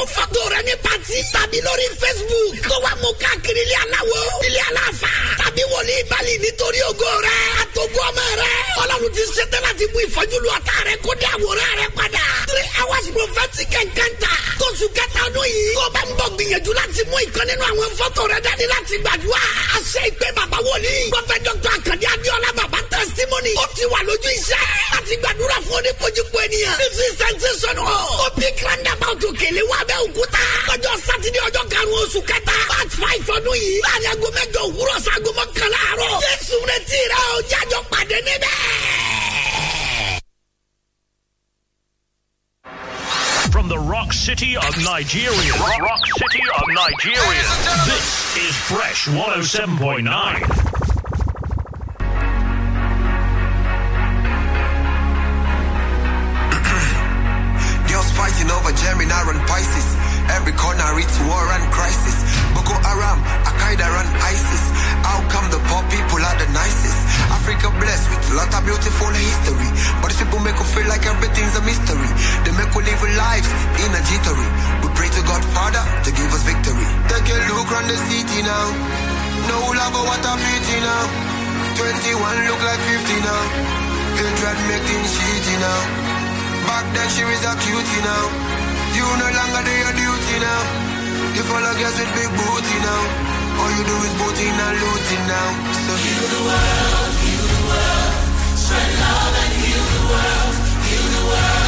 mo fọ́tò rẹ ní pati tàbí lórí facebook. Tó wà mú káàkiri ilé aláwọ̀ ilé aláfa tàbí wòlíì bali nítorí ògo rẹ àtògo ọmọ rẹ ọlọ́run ti ṣetán láti mú ìfọ́júlu ọ̀tá rẹ kó dé àwòrán rẹ padà. Three hours prophetic encounter. Tóṣù kẹta ọdún yìí. Tó bá ń bọ̀ gbìyànjú láti mú ìkan nínú àwọn fọ́tò rẹ dání láti gbàdúrà. Àṣẹ ìpè bàbá wòlíì. Prophet dr akande ti bẹ́ẹ̀ sátidé ọjọ́ karùn-ún oṣù kẹta five ọdún yìí láàrin aago mẹ́jọ òwúrọ̀ mọ́kànlá àárọ̀ jésù retí rẹ ó jájọ pàdé níbẹ̀. From the rock city of Nigeria. Rock, rock city of Nigeria. This is Fresh 107.9. over Gemini and Pisces. Every corner it's war and crisis. Boko Haram, Al Qaeda and ISIS. How come the poor people are the nicest? Africa blessed with a lot of beautiful history. But people make us feel like everything's a mystery. They make we live lives in a jittery. We pray to God Father to give us victory. Take a look around the city now. No love or what I'm now. 21 look like 50 now. Hatred make things shitty now. Back then she was a cutie now. You no longer do your duty now. You follow girls with big booty now. All you do is booting and looting now. So heal the world, heal the world. Spread love and heal the world. Heal the world,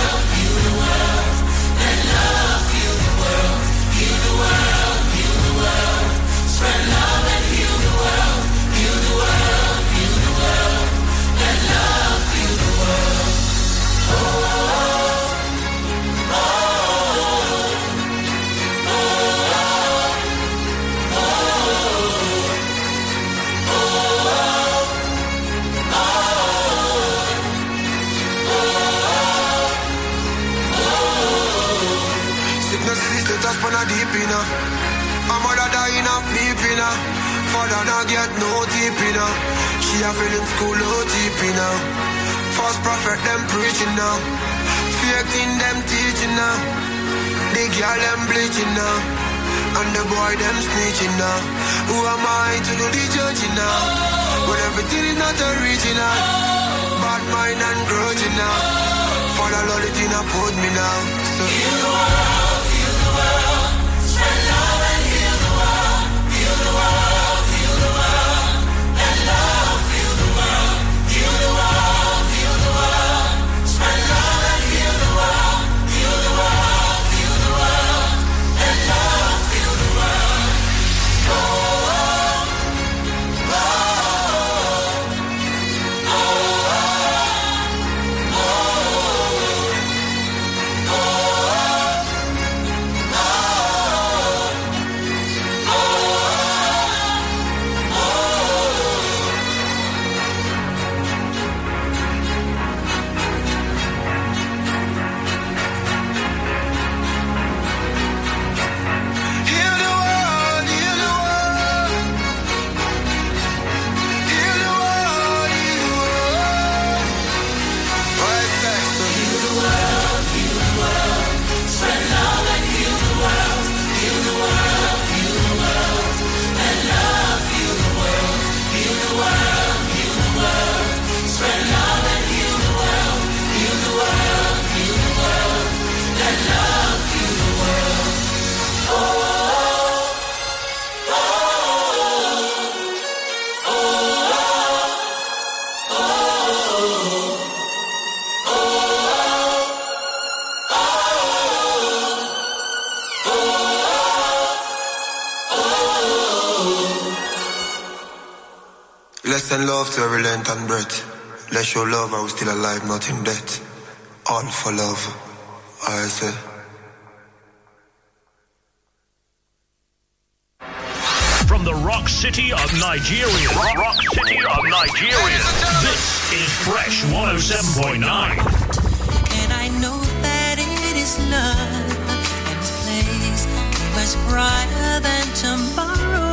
send love to every length and breath. Let's show love while we're still alive, not in death. All for love, I say. From the rock city of Nigeria. Rock, rock city of Nigeria. This is Fresh 107.9. And I know that it is love and this place much brighter than tomorrow.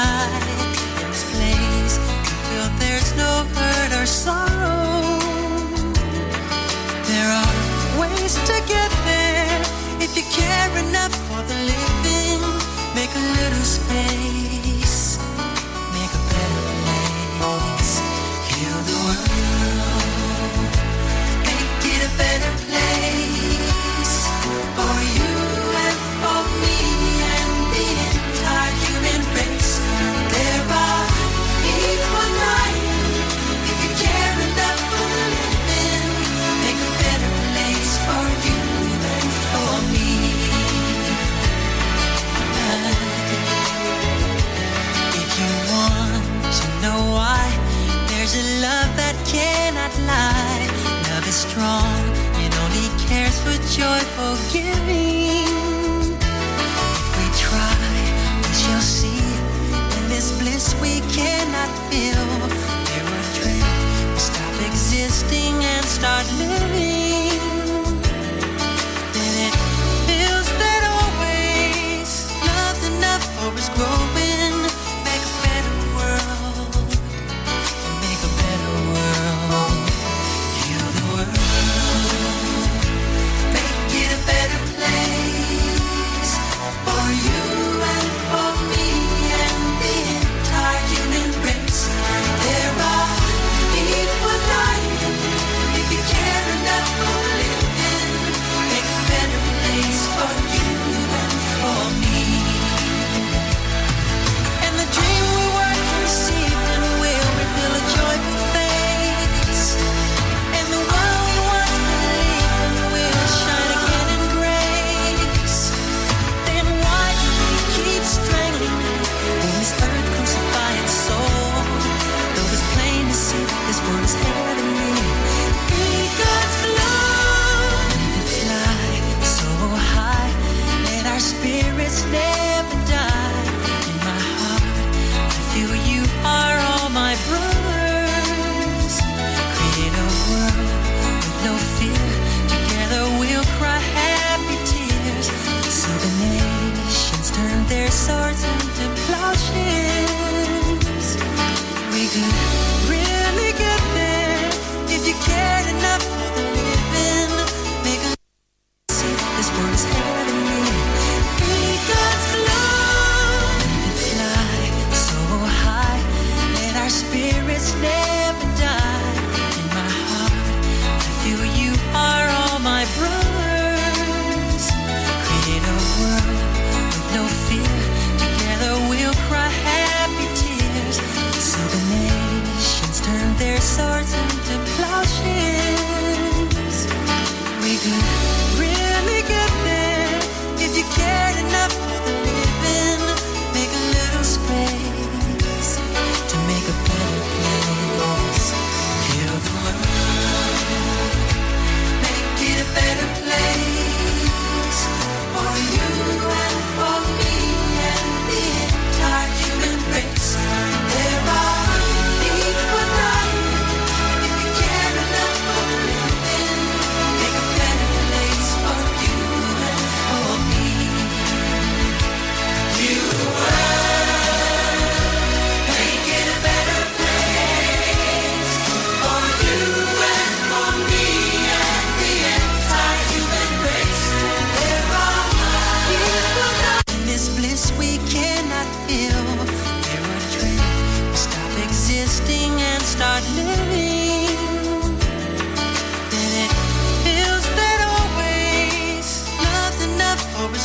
in this place and feel there's no hurt or sorrow. There are ways to get there if you care enough for the living.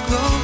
close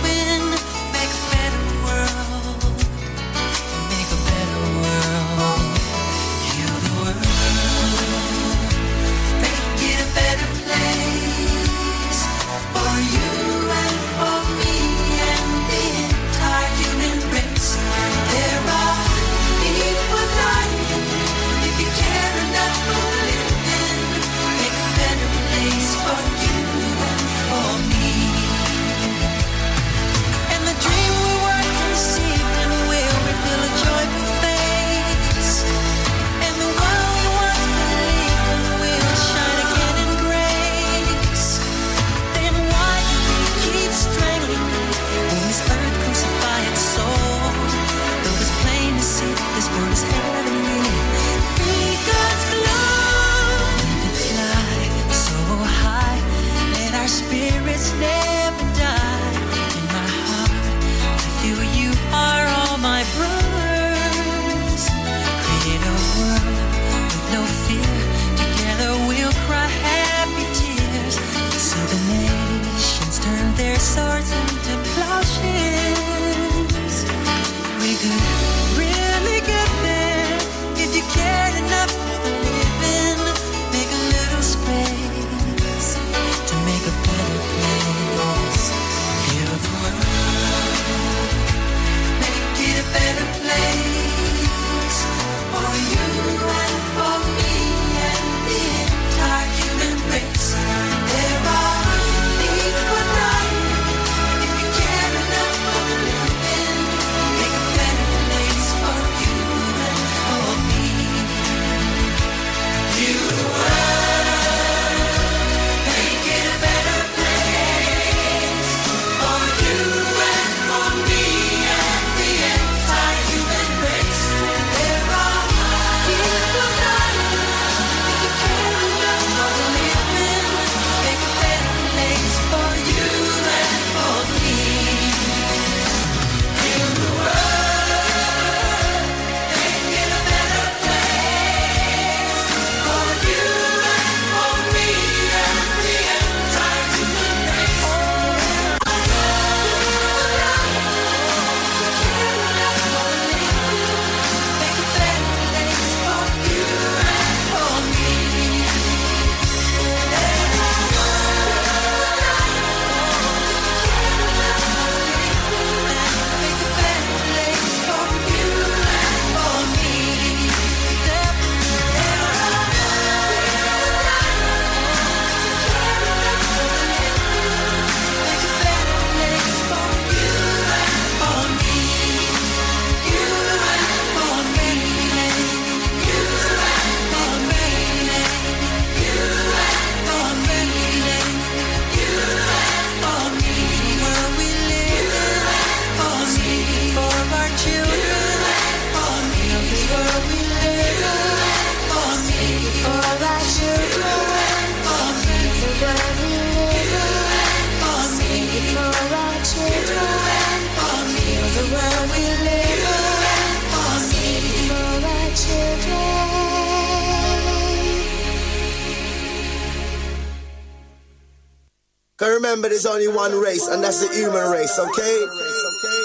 remember there's only one race, and that's the human race, okay?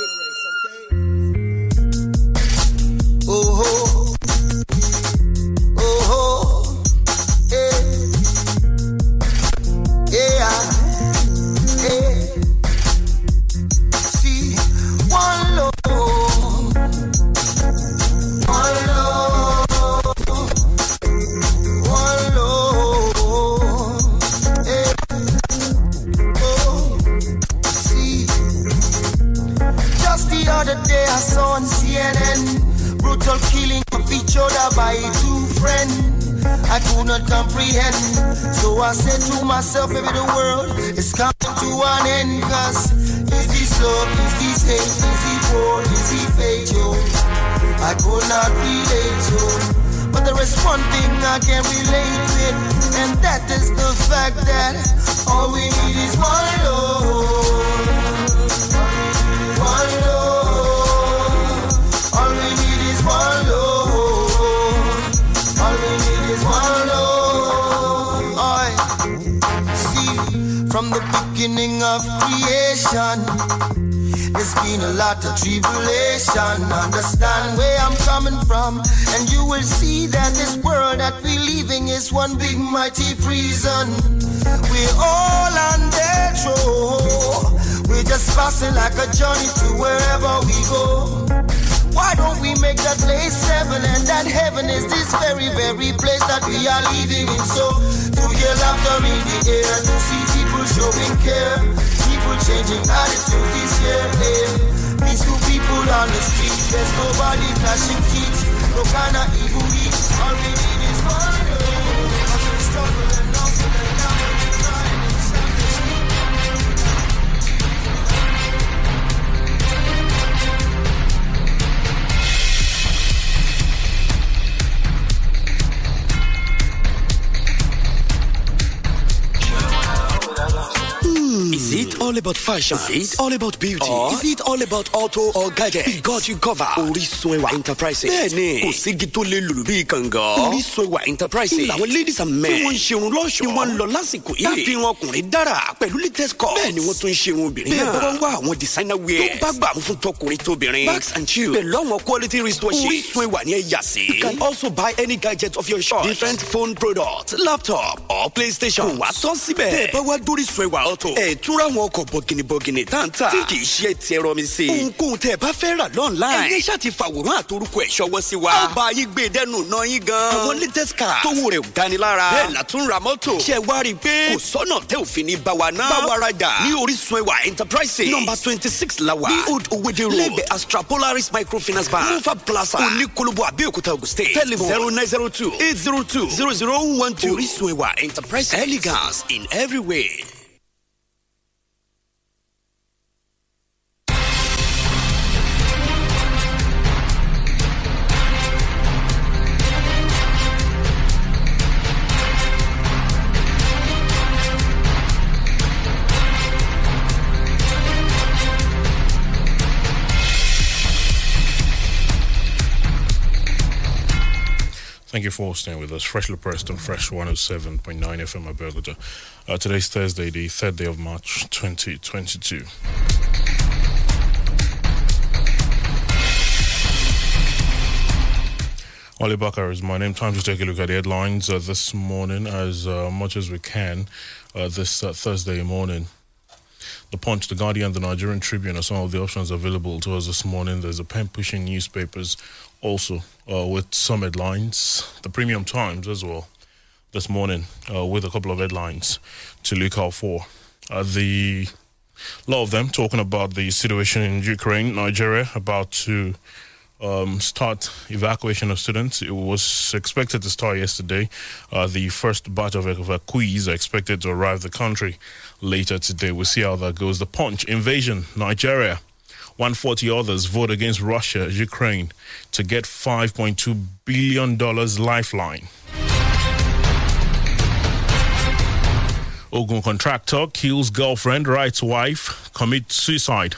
Understand where I'm coming from, and you will see that this world that we're leaving is one big mighty prison. We're all on death row. We're just passing like a journey to wherever we go. Why don't we make that place heaven? And that heaven is this very, very place that we are living in. So, to hear laughter in the air, to see people showing care, people changing attitudes this year. Eh. Nobody clashing teeth, no kind of evil heat. All we need is one love. As we struggle and hustle and now we try and establish Is it all about fashion? Is it all about beauty? Oh. Is it all about auto or gadget? You covered. Orísun ẹwà enterprises. Bẹ́ẹ̀ni, kò sígi tó lè lùlù bí kànga. Orísun ẹwà enterprises. Làwọn ladies and men. Tí wọ́n ń ṣerun lọ́ṣọ̀ọ́. Tí wọ́n ń lọ lásìkò yìí. Tábí wọn ọkùnrin dára pẹ̀lú latest cut. Bẹ́ẹ̀ni wọ́n tún ń ṣerun obìnrin. Bẹ́ẹ̀ bá wá àwọn designer wear. Tó bá gbà mú fún tọkùnrin tóbìnrin. Bags and shoes. Pẹ̀lú àwọn quality wristwatches. Orísun ẹwà ni ẹ yà sí. You can also buy any gadget of your choice. Different phone products, laptop or PlayStation. Kò wá tán síbẹ̀. Tẹ̀ bá wá dórí sun ẹwà ọ̀tọ̀. Ẹ̀ túnra àwọn ọkọ̀ bọ̀gìnìbọ̀gìnì táǹtà. Tí kì í ṣe ti ẹ̀rọ mi sí. Ohunkóhun tẹ̀ bá fẹ́ rà lọ́nláìn. Ẹ̀yin ṣáà ti fàwòrán àtorúkọ ẹ̀ ṣọwọ́ sí wa. Ó bá yín gbé dẹ́nu náà yín gan. Àwọn latest car tówó rẹ̀ ò gani lára. Bẹ́ẹ̀ la tún ra mọ́tò. Ṣé wá rí i pé kò sọ́nà tẹ́ òfin ní bá wa náà. Bá wa rajà ní Orísun ẹwà enterprises. Nọmba twenty six la wà. Ní Old Owede Road. Lẹ́gbẹ̀ẹ́ Astra Polaris Microfinance Bank. Mufa Plaza. Oníkólóbó Abẹ́òkúta Ogun State. Telephone zero nine zero two eight zero two zero zero one two. Orísun ẹwà enterprises. Elegance in every way. Thank you for staying with us. Freshly pressed on Fresh 107.9 FM Abeokuta. Uh, today's Thursday, the 3rd day of March 2022. Ali Bakar is my name. Time to take a look at the headlines uh, this morning as uh, much as we can uh, this uh, Thursday morning. The Punch, The Guardian, The Nigerian Tribune are some of the options available to us this morning. There's a pen pushing newspapers also uh, with some headlines. The Premium Times as well this morning uh, with a couple of headlines to look out for. Uh, the a lot of them talking about the situation in Ukraine, Nigeria, about to um, start evacuation of students. It was expected to start yesterday. Uh, the first batch of evacuees are expected to arrive the country later today. We'll see how that goes. The Punch invasion, Nigeria. 140 others vote against Russia, Ukraine to get $5.2 billion lifeline. Ogun contractor kills girlfriend, writes wife, commits suicide.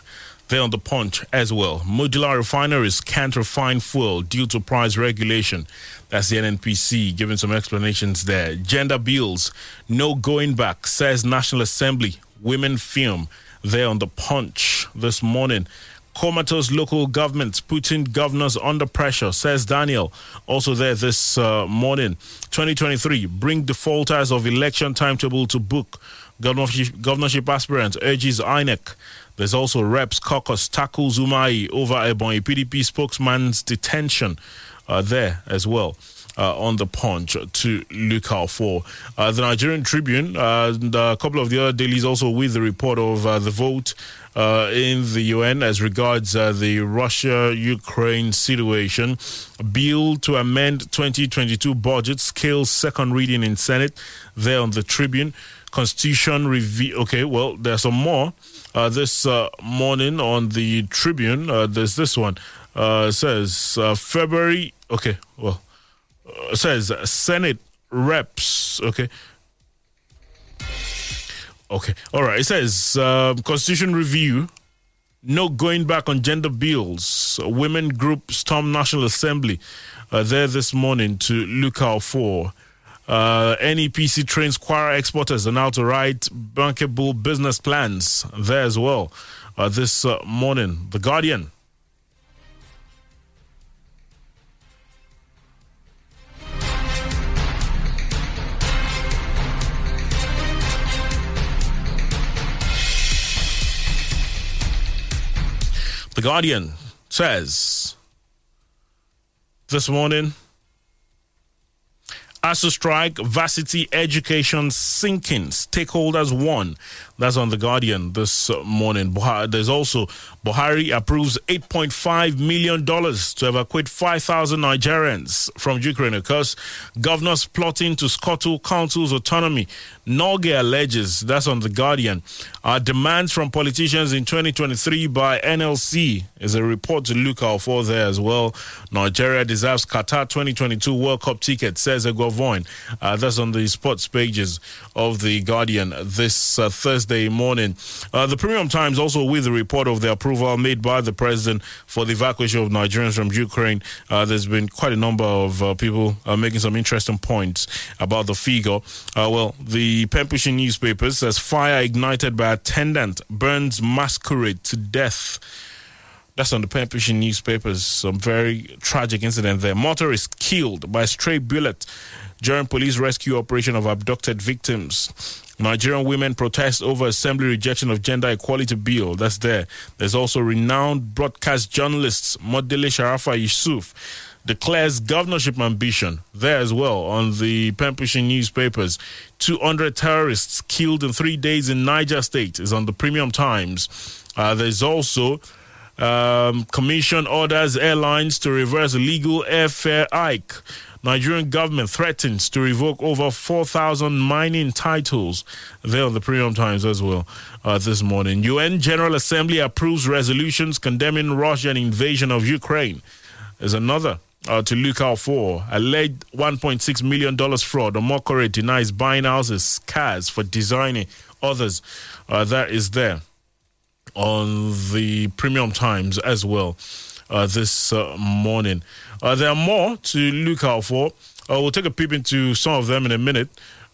They're on the punch as well. Modular refineries can't refine fuel due to price regulation. That's the NNPC giving some explanations there. Gender bills, no going back, says National Assembly. women film there on the punch this morning. Comatose local governments putting governors under pressure, says Daniel. Also there this uh, morning. 2023, bring defaulters of election timetable to book. Governorship, governorship aspirant urges INEC. There's also Reps Caucus tackles Umahi over Ebonyi PDP spokesman's detention uh, there as well. Uh, on the punch to look out for. Uh, the Nigerian Tribune uh, and a couple of the other dailies also with the report of the vote uh, in the UN as regards uh, the Russia Ukraine situation. Bill to amend 2022 budget scales second reading in Senate there on the Tribune. Constitution review. Okay, well, there's some more. Uh, this morning on the Tribune, there's this one. Says February. Okay, well, says Senate reps. Okay. Okay. All right. It says uh, Constitution review. No going back on gender bills. Women group storm National Assembly. Uh, there this morning to look out for. Uh, NEPC trains choir exporters on how to write bankable business plans there as well. Uh, this uh, morning, The Guardian. The Guardian says this morning as ASUU strike, varsity education sinking, stakeholders won. That's on The Guardian this uh, morning. There's also Buhari approves $8.5 million to evacuate 5,000 Nigerians from Ukraine. Of course, governors plotting to scuttle council's autonomy. NULGE alleges, that's on The Guardian, uh, demands from politicians in 2023 by NLC is a report to look out for there as well. Nigeria deserves Qatar 2022 World Cup ticket, says Egovoin. Uh, that's on the sports pages of The Guardian this uh, Thursday morning. Uh, the Premium Times also with the report of the approval made by the president for the evacuation of Nigerians from Ukraine. Uh, there's been quite a number of uh, people uh, making some interesting points about the figure. Uh, well, the pen newspaper says fire ignited by attendant burns masquerade to death. That's on the pen pushing newspapers. Some very tragic incident there. Motorist killed by stray bullet during police rescue operation of abducted victims. Nigerian women protest over assembly rejection of gender equality bill. That's there. There's also renowned broadcast journalists Modele Sharafa Yusuf declares governorship ambition there as well on the pen pushing newspapers. 200 terrorists killed in three days in Niger State is on the Premium Times. Uh, there's also um, commission orders airlines to reverse illegal airfare hike. Nigerian government threatens to revoke over 4,000 mining titles. There on the Premium Times as well uh, this morning. UN General Assembly approves resolutions condemning Russian invasion of Ukraine. There's another uh, to look out for. Alleged $1.6 million fraud. Omokore denies buying houses, cars for Diezani others. Uh, that is there on the Premium Times as well uh, this uh, morning. Uh, there are more to look out for. Uh, we'll take a peep into some of them in a minute.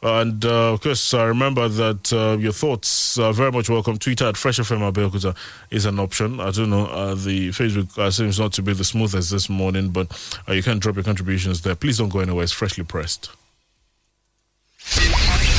And uh, of course, uh, remember that uh, your thoughts are very much welcome. Twitter at Fresh FM Abeokuta is an option. I don't know, uh, the Facebook uh, seems not to be the smoothest this morning, but uh, you can drop your contributions there. Please don't go anywhere, it's freshly pressed.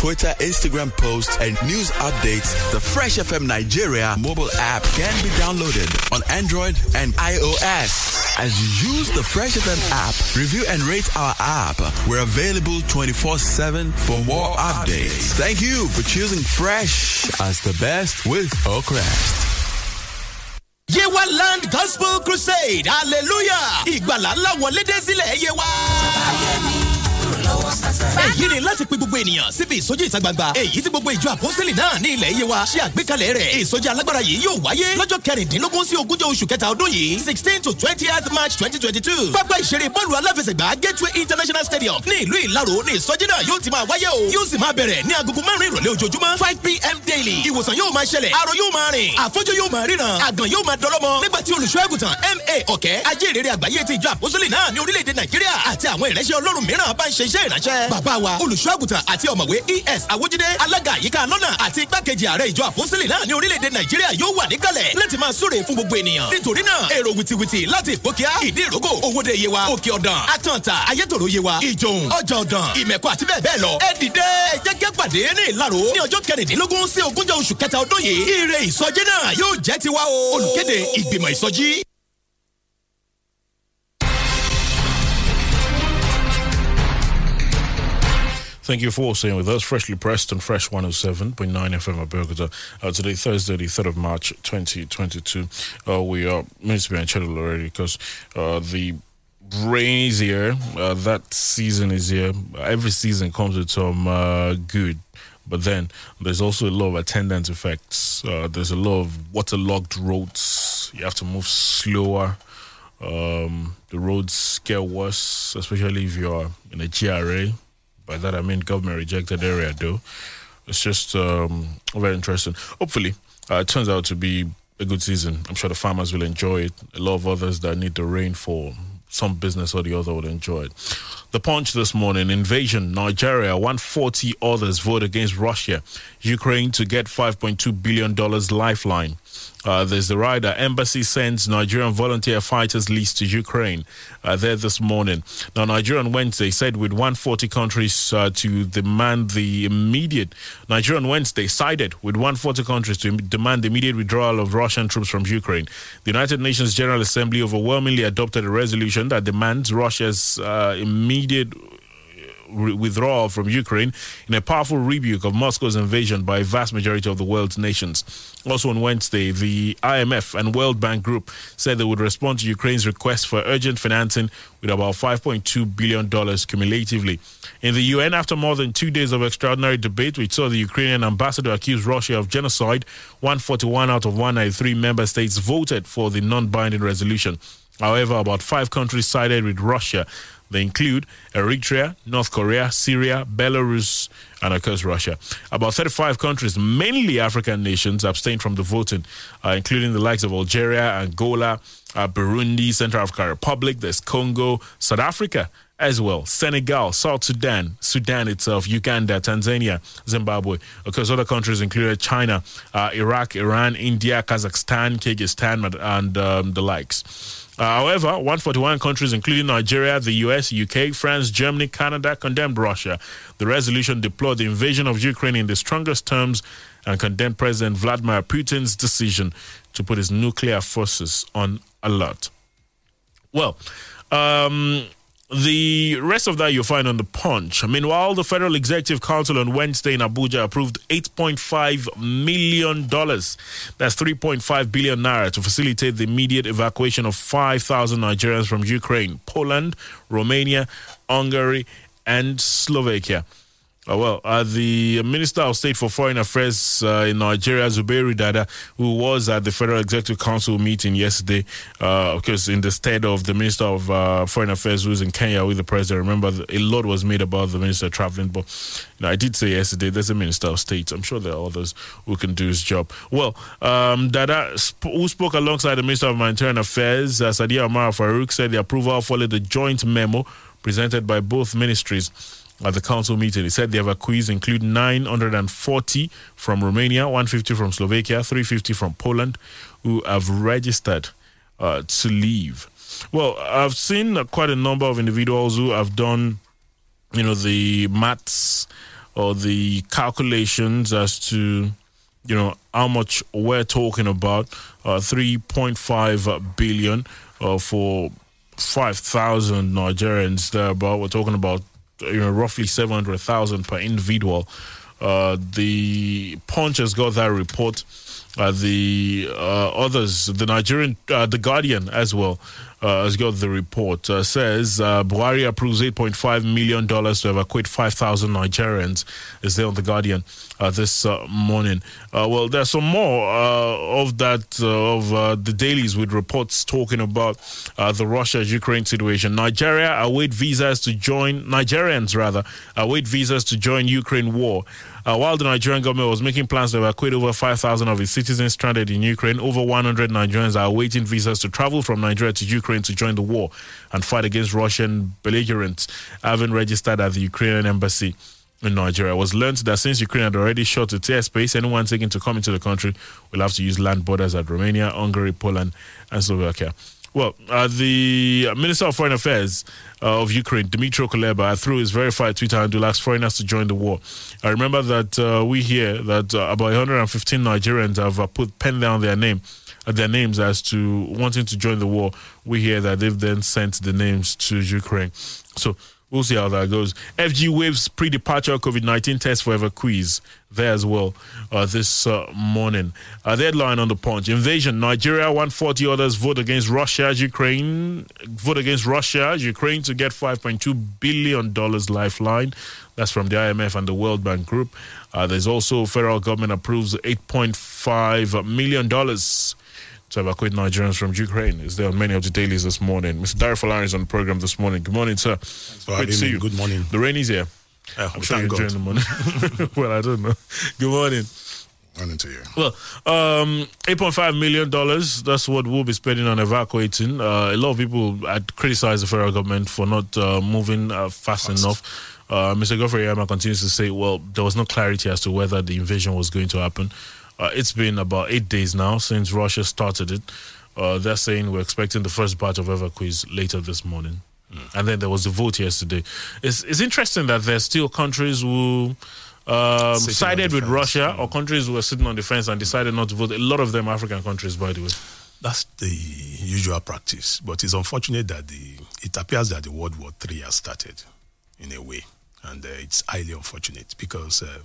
Twitter, Instagram posts, and news updates. The Fresh FM Nigeria mobile app can be downloaded on Android and iOS. As you use the Fresh FM app, review and rate our app. We're available 24 7 for more updates. Thank you for choosing Fresh as the best with Oakrest. Yewa Land Gospel Crusade hallelujah ìgbàlá ńlá wọlé dé sílẹ̀ Yewa. Èyí ni láti pe gbogbo ènìyàn síbi ìsọjí ìta gbangba. Èyí tí gbogbo ìjọ àpọ́sítélì náà ní ilẹ̀ yé wa ṣe àgbékalẹ̀ rẹ̀. Ìsọjí alágbára yìí yóò wáyé lọ́jọ́ kẹrìndínlógún sí ogúnjọ́ oṣù kẹta ọdún yìí sixteen to twentieth march twenty twenty two pápá ìṣeré bọ́ọ̀lù aláfẹsẹ̀gbá gateway international stadium ní ìlú ìlarò ní ìsọjí náà yóò ti máa wáyé o. Yóò sì máa bẹ̀rẹ̀ ní agogo márùn ìrọ̀lẹ́ ojoojúmọ́ five pm daily. Ìwòsàn yóò máa ṣẹlẹ̀ arọ yóò máa rìn àfọ́jú yóò máa ríran àgàn yóò máa dọ́lọ́mọ. Nígbà tí olùṣọ́ àgùntàn ma ọ̀kẹ́ ajínrere àgbáyé ti ìjọ àpọ́sítélì náà ní orílẹ̀-èdè nàìjíríà àti àwọn ìránṣẹ́ ọlọ́run mìíràn bàbá wa olùṣọ́ àgùntàn àti ọ̀mọ̀wé es àwójídé alága àyíká lọ́nà àti igbákejì ààrẹ ìjọ àpọ́sítélì náà ní orílẹ̀-èdè nàìjíríà yóò wà níkàlẹ̀ láti máa súre fún gbogbo ènìyàn. Nítorí náà èrò wìtìwìtì láti ìpókíá ìdí ìrókò òwòde yewa òkè ọ̀dàn àtàntà ayétòrò yewa ìjòhùn ọjà ọ̀dàn ìmẹ̀kọ àti bẹ́ẹ̀ bẹ́ẹ̀ lọ. Ẹ dìde ẹ jẹ́ kí a pàdé ní ìlarò ní ọjọ́ kẹrìndínlógún sí ogúnjọ́ oṣù kẹta. Thank you for staying with us. Freshly pressed on Fresh 107.9 FM Abeokuta. Uh, today, Thursday, the 3rd of March, 2022. Uh, we are meant to be unscheduled already because uh, the rain is here. Uh, that season is here. Every season comes with some uh, good. But then there's also a lot of attendance effects. Uh, there's a lot of waterlogged roads. You have to move slower. Um, the roads get worse, especially if you're in a GRA. By that I mean government rejected area, though. It's just um, very interesting. Hopefully, uh, it turns out to be a good season. I'm sure the farmers will enjoy it. A lot of others that need the rain for some business or the other will enjoy it. The punch this morning invasion, Nigeria, 140 others vote against Russia. Ukraine to get $5.2 billion lifeline. Uh, there's the rider. Embassy sends Nigerian volunteer fighters list to Ukraine uh, there this morning. Now, Nigeria on Wednesday said with 140 countries uh, to demand the immediate. Nigeria on Wednesday sided with 140 countries to demand the immediate withdrawal of Russian troops from Ukraine. The United Nations General Assembly overwhelmingly adopted a resolution that demands Russia's uh, immediate uh, withdrawal from Ukraine in a powerful rebuke of Moscow's invasion by a vast majority of the world's nations. Also on Wednesday, the IMF and World Bank Group said they would respond to Ukraine's request for urgent financing with about $5.2 billion cumulatively. In the UN, after more than two days of extraordinary debate, which saw the Ukrainian ambassador accuse Russia of genocide, 141 out of 193 member states voted for the non binding resolution. However, about five countries sided with Russia. They include Eritrea, North Korea, Syria, Belarus, and of course Russia. About 35 countries, mainly African nations, abstained from the voting, uh, including the likes of Algeria, Angola, uh, Burundi, Central African Republic, there's Congo, South Africa as well, Senegal, South Sudan, Sudan itself, Uganda, Tanzania, Zimbabwe. Of course, other countries included China, uh, Iraq, Iran, India, Kazakhstan, Kyrgyzstan, and um, the likes. However, 141 countries, including Nigeria, the US, UK, France, Germany, Canada, condemned Russia. The resolution deplored the invasion of Ukraine in the strongest terms and condemned President Vladimir Putin's decision to put his nuclear forces on alert. Well, um, the rest of that you'll find on the punch. Meanwhile, the Federal Executive Council on Wednesday in Abuja approved $8.5 million. That's 3.5 billion naira to facilitate the immediate evacuation of 5,000 Nigerians from Ukraine, Poland, Romania, Hungary, and Slovakia. Uh, well, uh, the Minister of State for Foreign Affairs uh, in Nigeria, Zubairu Dada, who was at the Federal Executive Council meeting yesterday, uh, of course, in the stead of the Minister of uh, Foreign Affairs, who was in Kenya with the President. Remember, a lot was made about the Minister traveling, but you know, I did say yesterday there's a Minister of State. I'm sure there are others who can do his job. Well, um, Dada, sp- who spoke alongside the Minister of Humanitarian Affairs, uh, Sadia Amara Farouk, said the approval followed the joint memo presented by both ministries at the council meeting. He said the evacuees include 940 from Romania, 150 from Slovakia, 350 from Poland, who have registered uh, to leave. Well, I've seen uh, quite a number of individuals who have done, you know, the maths or the calculations as to, you know, how much we're talking about. Uh, 3.5 billion uh, for 5,000 Nigerians there, but we're talking about you know roughly 700,000 per individual. Uh, the Punch has got that report. Uh, the uh, others, the Nigerian, uh, the Guardian as well, uh, has got the report. Uh, says uh, Buhari approves 8.5 million dollars to evacuate 5,000 Nigerians. Is there on the Guardian uh, this uh, morning? Uh, well, there's some more of that of the dailies with reports talking about the Russia-Ukraine situation. Nigeria await visas to join Nigerians rather await visas to join Ukraine war. Uh, while the Nigerian government was making plans to evacuate over 5,000 of its citizens stranded in Ukraine, over 100 Nigerians are awaiting visas to travel from Nigeria to Ukraine to join the war and fight against Russian belligerents, having registered at the Ukrainian embassy in Nigeria. It was learned that since Ukraine had already shut its airspace, anyone seeking to come into the country will have to use land borders at Romania, Hungary, Poland, and Slovakia. Well, uh, the Minister of Foreign Affairs uh, of Ukraine, Dmytro Kuleba, through his verified Twitter handle, asked foreigners to join the war. I remember that uh, we hear that uh, about 115 Nigerians have uh, put pen down their name, uh, their names as to wanting to join the war. We hear that they've then sent the names to Ukraine. So we'll see how that goes. FG waives pre-departure COVID-19 test for quiz there as well uh, this uh, morning. Uh, the headline on the punch: Invasion. Nigeria, 140 others vote against Russia. Ukraine vote against Russia. Ukraine to get 5.2 billion dollars lifeline. That's from the IMF and the World Bank Group. Uh, there's also federal government approves 8.5 million dollars to evacuate Nigerians from Ukraine. Is there on many of the dailies this morning? Mr. Dario Falari is on the program this morning. Good morning, sir. Great to see you. Good morning. The rain is here. Uh, I'm sure you're enjoying the morning. well, I don't know. Good morning. Morning to you. Well, um, $8.5 million, that's what we'll be spending on evacuating. Uh, a lot of people had criticized the federal government for not uh, moving uh, fast, enough. Uh, Mr. Geoffrey Onyeama continues to say, well, there was no clarity as to whether the invasion was going to happen. Uh, it's been about eight days now since Russia started it. Uh, they're saying we're expecting the first batch of evacuees later this morning. And then there was the vote yesterday. It's, it's interesting that there's still countries who um, sided with fence. Russia or countries who were sitting on the fence and decided not to vote. A lot of them African countries, by the way. That's the usual practice, but it's unfortunate that the it appears that the World War III has started, in a way, and uh, it's highly unfortunate because uh,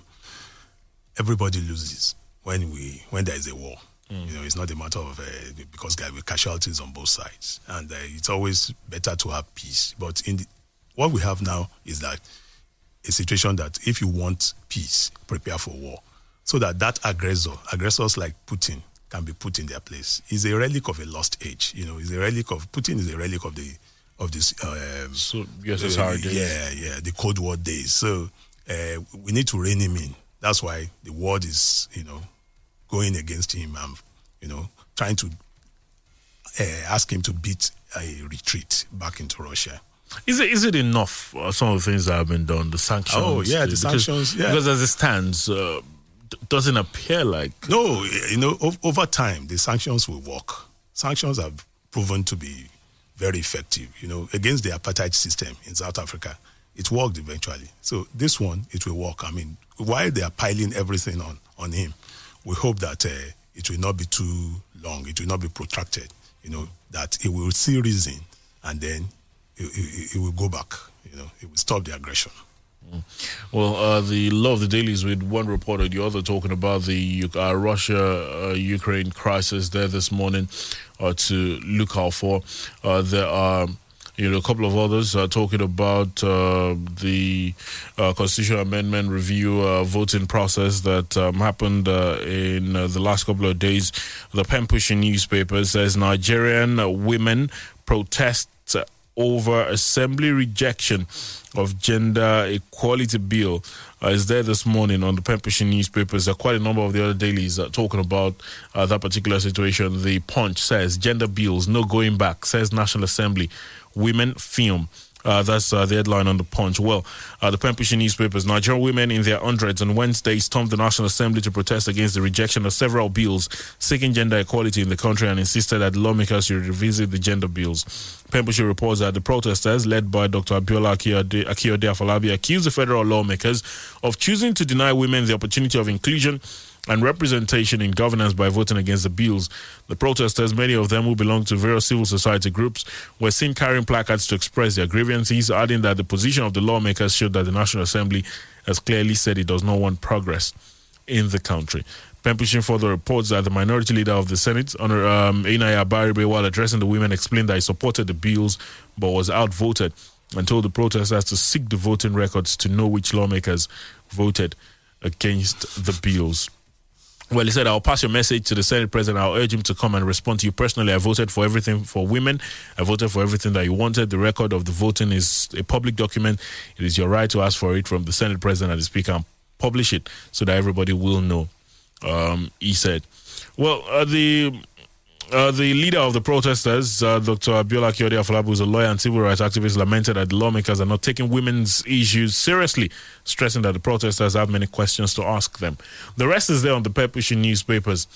everybody loses when we when there is a war. You know, it's not a matter of uh, because there will casualties on both sides, and uh, it's always better to have peace. But in the, what we have now is that a situation that if you want peace, prepare for war, so that that aggressor, aggressors like Putin, can be put in their place. Is a relic of a lost age. You know, is a relic of Putin is a relic of the of this. Um, So, uh. Yeah, yeah, the Cold War days. So uh, we need to rein him in. That's why the world is, you know, going against him and, you know, trying to uh, ask him to beat a retreat back into Russia. Is it is it enough? Uh, some of the things that have been done, the sanctions. Oh, yeah, the because, sanctions, yeah. Because as it stands, uh, d- doesn't appear like No, you know, o- over time, the sanctions will work. Sanctions have proven to be very effective, you know, against the apartheid system in South Africa. It worked eventually. So this one, it will work. I mean, while they are piling everything on, on him, we hope that uh, it will not be too long. It will not be protracted, you know, that it will see reason and then it, he, he will go back, you know, it will stop the aggression. Well, uh, the law of the dailies with one reporter, the other talking about the uh, Russia uh, Ukraine crisis there this morning uh, to look out for. Uh, there are. You know, a couple of others uh, talking about uh, the uh, constitutional amendment review uh, voting process that um, happened in the last couple of days. The pen pushing newspaper says Nigerian women protest over assembly rejection of gender equality bill uh, is there this morning on the pen pushing newspapers. Are quite a number of the other dailies uh, talking about uh, that particular situation. The Punch says gender bills no going back. Says National Assembly, women film. Uh, that's uh, the headline on the Punch. Well, uh, the pen newspapers, Nigerian women in their hundreds on Wednesday stormed the National Assembly to protest against the rejection of several bills seeking gender equality in the country and insisted that lawmakers should revisit the gender bills. Pen reports that the protesters, led by Dr. Abiola Akiyode Afolabi, accused the federal lawmakers of choosing to deny women the opportunity of inclusion and representation in governance by voting against the bills. The protesters, many of them who belong to various civil society groups, were seen carrying placards to express their grievances, adding that the position of the lawmakers showed that the National Assembly has clearly said it does not want progress in the country. Pen pushing further reports that the minority leader of the Senate, Honor um, Enyinnaya Abaribe, while addressing the women, explained that he supported the bills but was outvoted and told the protesters to seek the voting records to know which lawmakers voted against the bills. Well, he said, I'll pass your message to the Senate President. I'll urge him to come and respond to you personally. I voted for everything for women. I voted for everything that you wanted. The record of the voting is a public document. It is your right to ask for it from the Senate President and the Speaker and publish it so that everybody will know. Um, he said, Well, uh, the uh, the leader of the protesters, uh, Dr. Abiola Kiode Afolabi, who's a lawyer and civil rights activist, lamented that the lawmakers are not taking women's issues seriously, stressing that the protesters have many questions to ask them. The rest is there on the Pepushi newspapers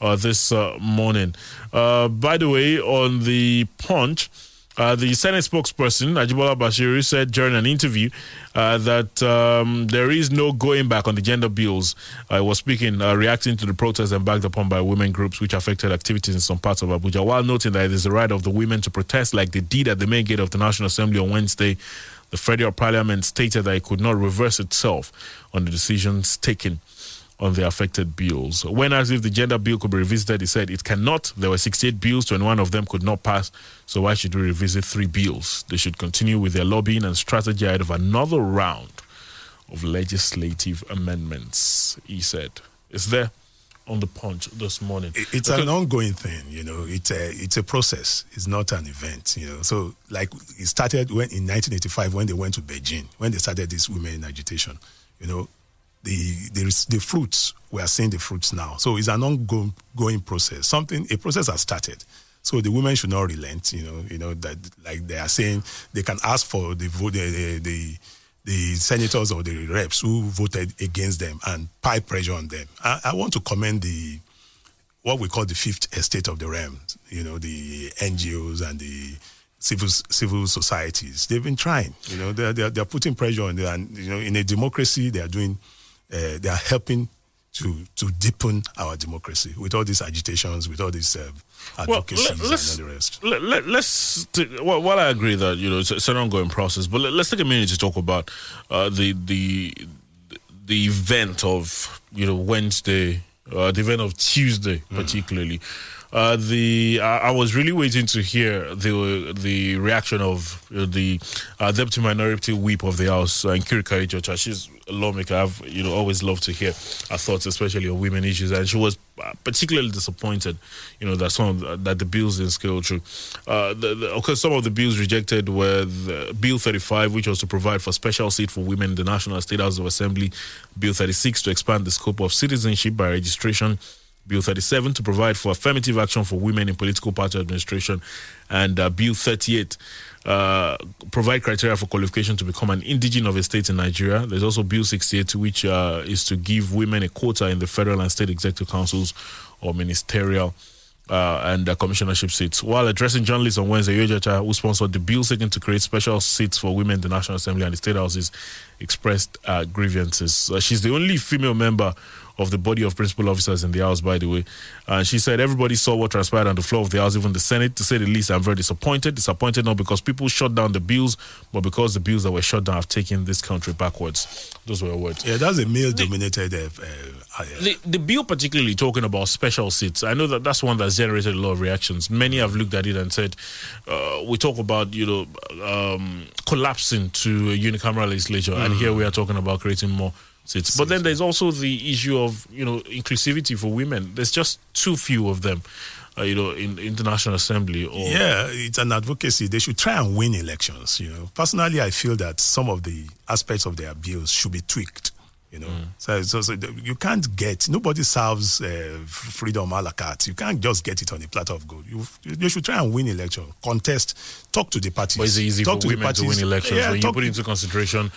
uh, this uh, morning. Uh, by the way, on the Punch, uh, the Senate spokesperson, Ajibola Bashiru, said during an interview uh, that um, there is no going back on the gender bills. I was speaking, uh, reacting to the protests embarked upon by women groups, which affected activities in some parts of Abuja, while noting that it is the right of the women to protest like they did at the main gate of the National Assembly on Wednesday. The federal parliament stated that it could not reverse itself on the decisions taken on the affected bills. When asked if the gender bill could be revisited, he said it cannot. There were 68 bills, 21 of them could not pass. So why should we revisit three bills? They should continue with their lobbying and strategy ahead of another round of legislative amendments, he said. It's there on the punch this morning. It's Okay. an ongoing thing, you know. It's a it's a process. It's not an event, you know. So like it started when in 1985 when they went to Beijing when they started this women in agitation, you know. The the the fruits we are seeing the fruits now. So it's an ongoing process. Something a process has started. So the women should not relent, you know. You know that like they are saying they can ask for the vote the the, the senators or the reps who voted against them and pile pressure on them. I, I want to commend the what we call the fifth estate of the realm. You know, the NGOs and the civil civil societies. They've been trying. You know, they're they're, they're putting pressure on them. And you know, in a democracy, they are doing. Uh, they are helping to to deepen our democracy with all these agitations, with all these uh, Well, advocacies let- let's- and all the rest. Let, let, let's t- well, while I agree that you know it's, it's an ongoing process, but let, us take a minute to talk about uh, the the the event of you know Wednesday, uh, the event of Tuesday, particularly. Uh, the I, I was really waiting to hear the the reaction of uh, the uh, deputy minority whip of the house, uh, Nkeiruka Onyejeocha. She's a lawmaker. I've you know always loved to hear her thoughts, especially on women issues, and she was uh, particularly disappointed, you know, that some of the, that the bills didn't scale through. Uh, the, the, okay, some of the bills rejected were Bill 35, which was to provide for special seat for women in the National State House of Assembly. Bill 36 to expand the scope of citizenship by registration. Bill 37 to provide for affirmative action for women in political party administration, and uh, Bill 38 uh, provide criteria for qualification to become an indigene of a state in Nigeria. There's also Bill 68, which uh, is to give women a quota in the federal and state executive councils or ministerial uh, and uh, commissionership seats. While addressing journalists on Wednesday, Onyejeocha, who sponsored the bill seeking to create special seats for women in the National Assembly and the State Houses, expressed uh, grievances. Uh, she's the only female member of the body of principal officers in the House, by the way. And she said everybody saw what transpired on the floor of the House, even the Senate. To say the least, I'm very disappointed. Disappointed not because people shut down the bills, but because the bills that were shut down have taken this country backwards. Those were her words. Yeah, that's a male-dominated. Uh, uh, The, the bill, particularly talking about special seats, I know that that's one that's generated a lot of reactions. Many have looked at it and said, uh, we talk about, you know, um, collapsing to a unicameral legislature, and here we are talking about creating more seats. But then there's also the issue of, you know, inclusivity for women. There's just too few of them, uh, you know, in International Assembly. Or Yeah, it's an advocacy. They should try and win elections. You know, personally, I feel that some of the aspects of their bills should be tweaked. You know, so, so, so you can't get nobody serves uh, freedom a la carte. You can't just get it on a platter of gold. You, you should try and win election, contest, talk to the parties. But it's easy talk for to the women to win elections Yeah, when you talk put to- into consideration.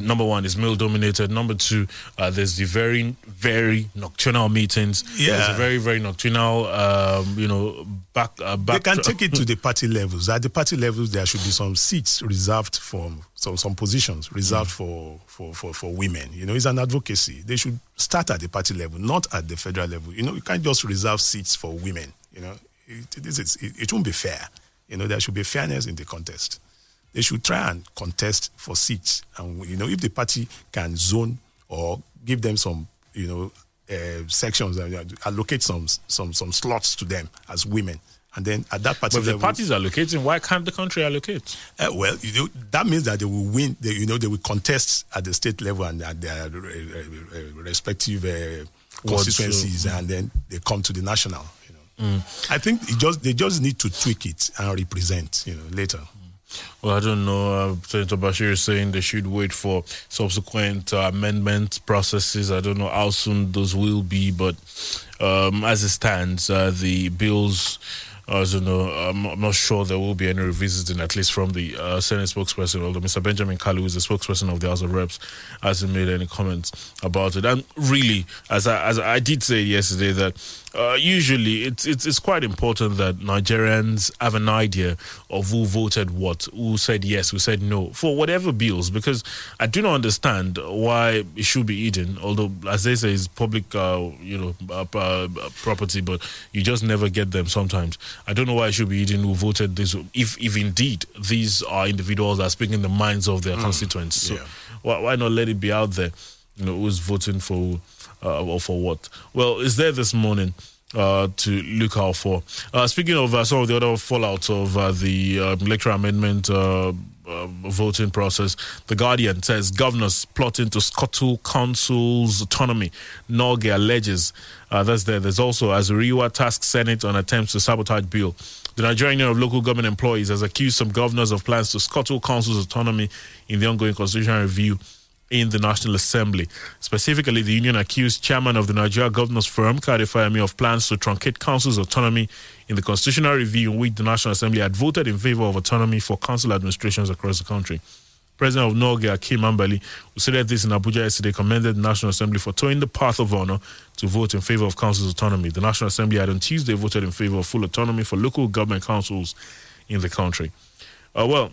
Number one is male dominated. Number two, uh, there's the very, very nocturnal meetings. there's Yeah. a very, very nocturnal. Um, you know, back, uh, They back. can take it to the party levels. At the party levels, there should be some seats reserved for some some positions reserved Mm. for, for, for, for women. You know, it's an advocacy. They should start at the party level, not at the federal level. You know, you can't just reserve seats for women. You know, it, it, is- it, it won't be fair. You know, there should be fairness in the contest. They should try and contest for seats. And, you know, if the party can zone or give them some, you know, uh, sections, uh, allocate some some some slots to them as women. And then at that But particular if the parties are allocating, why can't the country allocate? uh, well, you know, that means that they will win. They, you know, they will contest at the state level and at their uh, uh, uh, respective uh, constituencies, and then they come to the national. You know, I think it just they just need to tweak it and represent. You know, later. Well, I don't know. Uh, Senator Bashir is saying they should wait for subsequent uh, amendment processes. I don't know how soon those will be, but um, as it stands, uh, the bills. I don't know. I'm, I'm not sure there will be any revisiting, at least from the uh, Senate spokesperson, although Mr. Benjamin Kalu, who is the spokesperson of the House of Reps, hasn't made any comments about it. And really, as I, as I did say yesterday, that uh, usually it's, it's it's quite important that Nigerians have an idea of who voted what, who said yes, who said no for whatever bills, because I do not understand why it should be hidden, Although, as they say, it's public, uh, you know, uh, uh, property, but you just never get them sometimes. I don't know why it should be hidden who voted this. If if indeed these are individuals that are speaking the minds of their constituents, so yeah. why, why not let it be out there? You know, who's voting for uh, or for what? Well, it's there this morning uh, to look out for. Uh, speaking of uh, some of the other fallouts of uh, the uh, electoral amendment uh, uh, voting process, The Guardian says governors plotting to scuttle council's autonomy. NULGE alleges that's there. There's also Azuriwa task Senate on attempts to sabotage bill. The Nigerian Union of Local Government Employees has accused some governors of plans to scuttle council's autonomy in the ongoing constitutional review in the National Assembly. Specifically, the union accused chairman of the Nigeria Governors Forum, Kayode Fayemi, of plans to truncate council's autonomy in the constitutional review in which the National Assembly had voted in favor of autonomy for council administrations across the country. President of NULGE, Hakeem Ambali, who said this in Abuja yesterday, commended the National Assembly for towing the path of honor to vote in favor of council's autonomy. The National Assembly had on Tuesday voted in favor of full autonomy for local government councils in the country. Uh, well,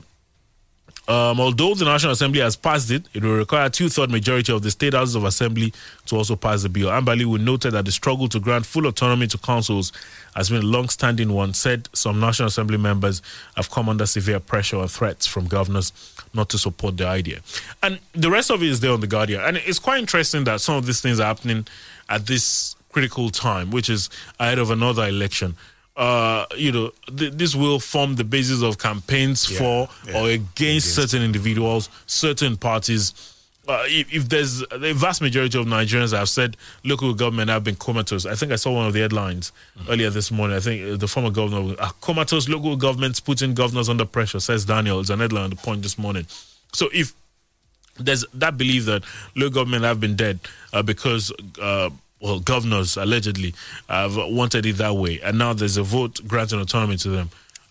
um, although the National Assembly has passed it, it will require a two-third majority of the state houses of assembly to also pass the bill. Ambali will noted that the struggle to grant full autonomy to councils has been a long-standing one. Said some National Assembly members have come under severe pressure or threats from governors not to support the idea. And the rest of it is there on the Guardian. And it's quite interesting that some of these things are happening at this critical time, which is ahead of another election. Uh, you know, th- this will form the basis of campaigns for yeah. or against, certain individuals, certain parties. Uh, if, if there's the vast majority of Nigerians have said local government have been comatose. I think I saw one of the headlines earlier this morning. I think uh, the former governor, uh, comatose local governments putting governors under pressure, says Daniel. It's an headline on the point this morning. So if there's that belief that local government have been dead uh, because uh, well governors allegedly have wanted it that way, and now there's a vote granting autonomy to them,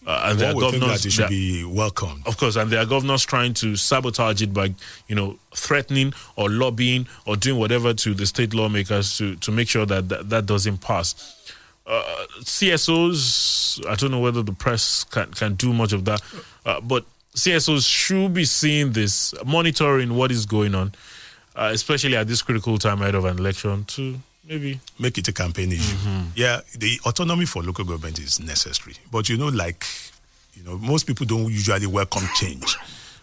uh, and there are governors that should be welcomed. of course, and there are governors trying to sabotage it by, you know, threatening or lobbying or doing whatever to the state lawmakers to, to make sure that that, that doesn't pass. Uh, CSOs, I don't know whether the press can, can do much of that, uh, but CSOs should be seeing this, monitoring what is going on, uh, especially at this critical time ahead of an election, to maybe make it a campaign issue. Yeah, the autonomy for local government is necessary. But you know, like, you know, most people don't usually welcome change.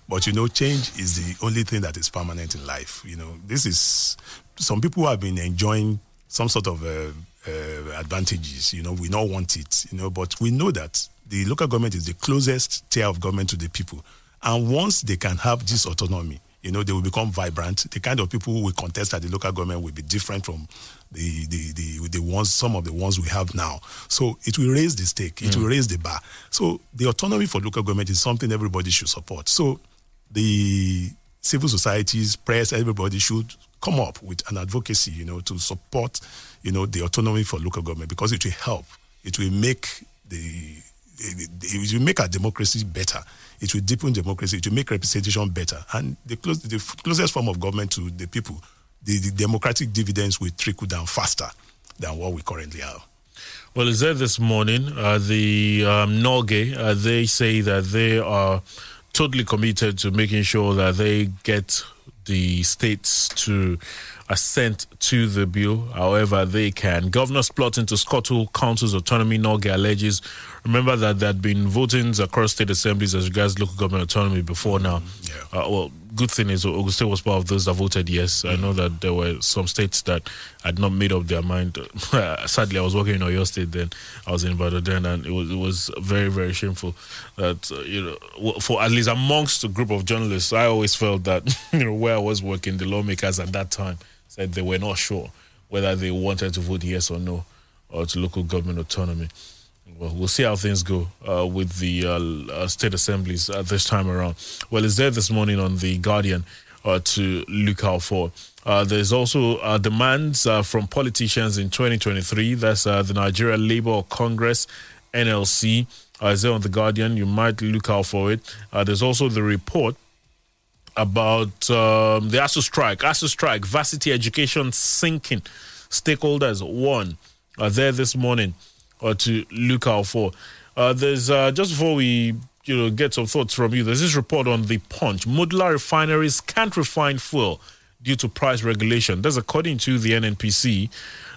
But you know, change is the only thing that is permanent in life. You know, this is some people have been enjoying some sort of uh, uh, advantages. You know, we don't want it. You know, but we know that the local government is the closest tier of government to the people, and once they can have this autonomy, you know, they will become vibrant. The kind of people who will contest at the local government will be different from the the the, the ones some of the ones we have now. So it will raise the stake, it will hmm. raise the bar. So the autonomy for local government is something everybody should support. So the civil societies, press, everybody should come up with an advocacy, you know, to support, you know, the autonomy for local government because it will help. It will make the it it will make our democracy better. It will deepen democracy. It will make representation better. And the, close, the closest form of government to the people, the, the democratic dividends will trickle down faster than what we currently have. Well, is there this morning, uh, the um, NULGE, uh, they say that they are totally committed to making sure that they get the states to assent to the bill however they can. Governors plotting to scuttle council's autonomy, NULGE alleges. Remember that there had been votings across state assemblies as regards local government autonomy before now. Yeah. Uh, well, good thing is Ogun State was part of those that voted yes. I know that there were some states that had not made up their mind. Sadly, I was working in Oyo State then. I was in Ibadan then, and it was it was very very shameful that uh, you know for at least amongst a group of journalists, I always felt that you know where I was working, the lawmakers at that time said they were not sure whether they wanted to vote yes or no or to local government autonomy. Well, we'll see how things go uh, with the uh, uh, state assemblies uh, this time around. Well, it's there this morning on the Guardian uh, to look out for. Uh, there's also demands from politicians in 2023. That's the Nigeria Labour Congress, NLC. Is there on the Guardian? You might look out for it. There's also the report about um, the ASUU strike. ASUU strike, varsity education sinking. Stakeholders, one, are there this morning uh, to look out for. Uh, there's uh, just before we you know get some thoughts from you. There's this report on the Punch. Modular refineries can't refine fuel due to price regulation. That's according to the NNPC.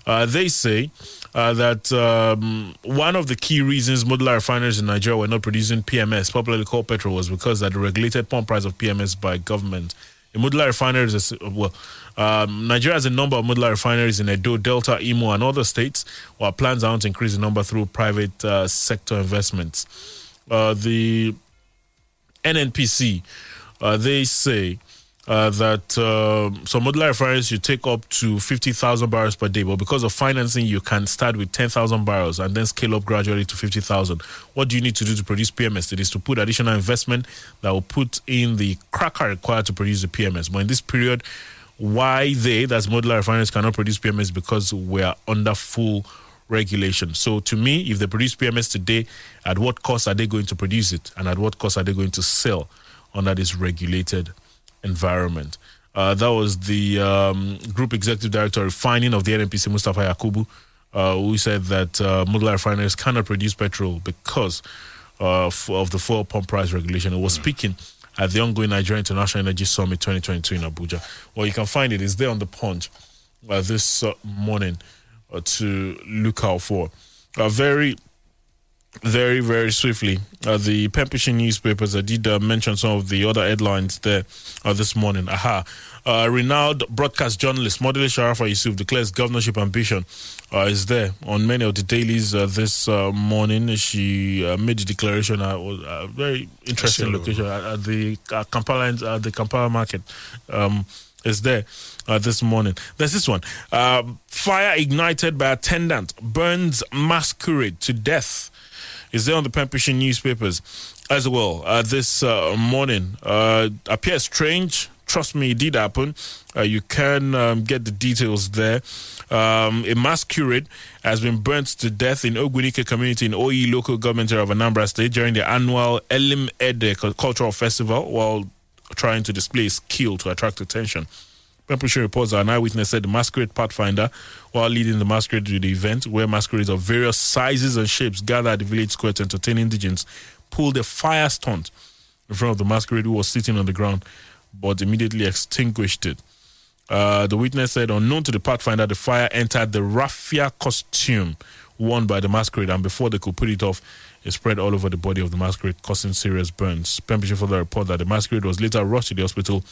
Uh, they say uh, that um, one of the key reasons modular refineries in Nigeria were not producing PMS, popularly called petrol, was because that the regulated pump price of PMS by government. The modular refineries, is, well, um, Nigeria has a number of modular refineries in Edo, Delta, Imo, and other states, while plans are to increase the number through private uh, sector investments. Uh, the NNPC, uh, they say uh, that um some modular refineries should take up to 50,000 barrels per day, but because of financing, you can start with 10,000 barrels and then scale up gradually to 50,000. What do you need to do to produce PMS? It is to put additional investment that will put in the cracker required to produce the PMS. But in this period, why they, that's modular refineries, cannot produce PMS because we are under full regulation. So to me, if they produce PMS today, at what cost are they going to produce it, and at what cost are they going to sell under this regulated environment? Uh, that was the um, group executive director refining of the NNPC, Mustafa Yakubu, uh, who said that uh, modular refineries cannot produce petrol because of, of the fuel pump price regulation. It was speaking at the ongoing Nigeria International Energy Summit 2022 in Abuja. Well, you can find it. It's there on the punch uh, this uh, morning uh, to look out for. A very, very, very swiftly, uh, the Pembrokeshire newspapers, I did uh, mention some of the other headlines there uh, this morning. Aha. Uh, renowned broadcast journalist Modele Sharafa Yusuf declares governorship ambition uh, is there on many of the dailies uh, this uh, morning. She uh, made the declaration at a very interesting location at, at the uh, Kampala at the Kampala market. Um, is there uh, this morning? There's this one. Um, fire ignited by attendant burns masquerade to death. Is there on the Pembrokeshire newspapers as well uh, this uh, morning? Uh, appears strange. Trust me, it did happen. Uh, you can um, get the details there. Um, a masquerade has been burnt to death in Ogbunike community in Oyi local government area of Anambra State during the annual Elim Ede cultural festival while trying to display skill to attract attention. Pembrokeshire reports that an eyewitness said the masquerade pathfinder, while leading the masquerade to the event, where masquerades of various sizes and shapes gathered at the village square to entertain indigents, pulled a fire stunt in front of the masquerade who was sitting on the ground, but immediately extinguished it. Uh, the witness said, unknown to the pathfinder, the fire entered the raffia costume worn by the masquerade, and before they could put it off, it spread all over the body of the masquerade, causing serious burns. Pembrokeshire further report that the masquerade was later rushed to the hospital,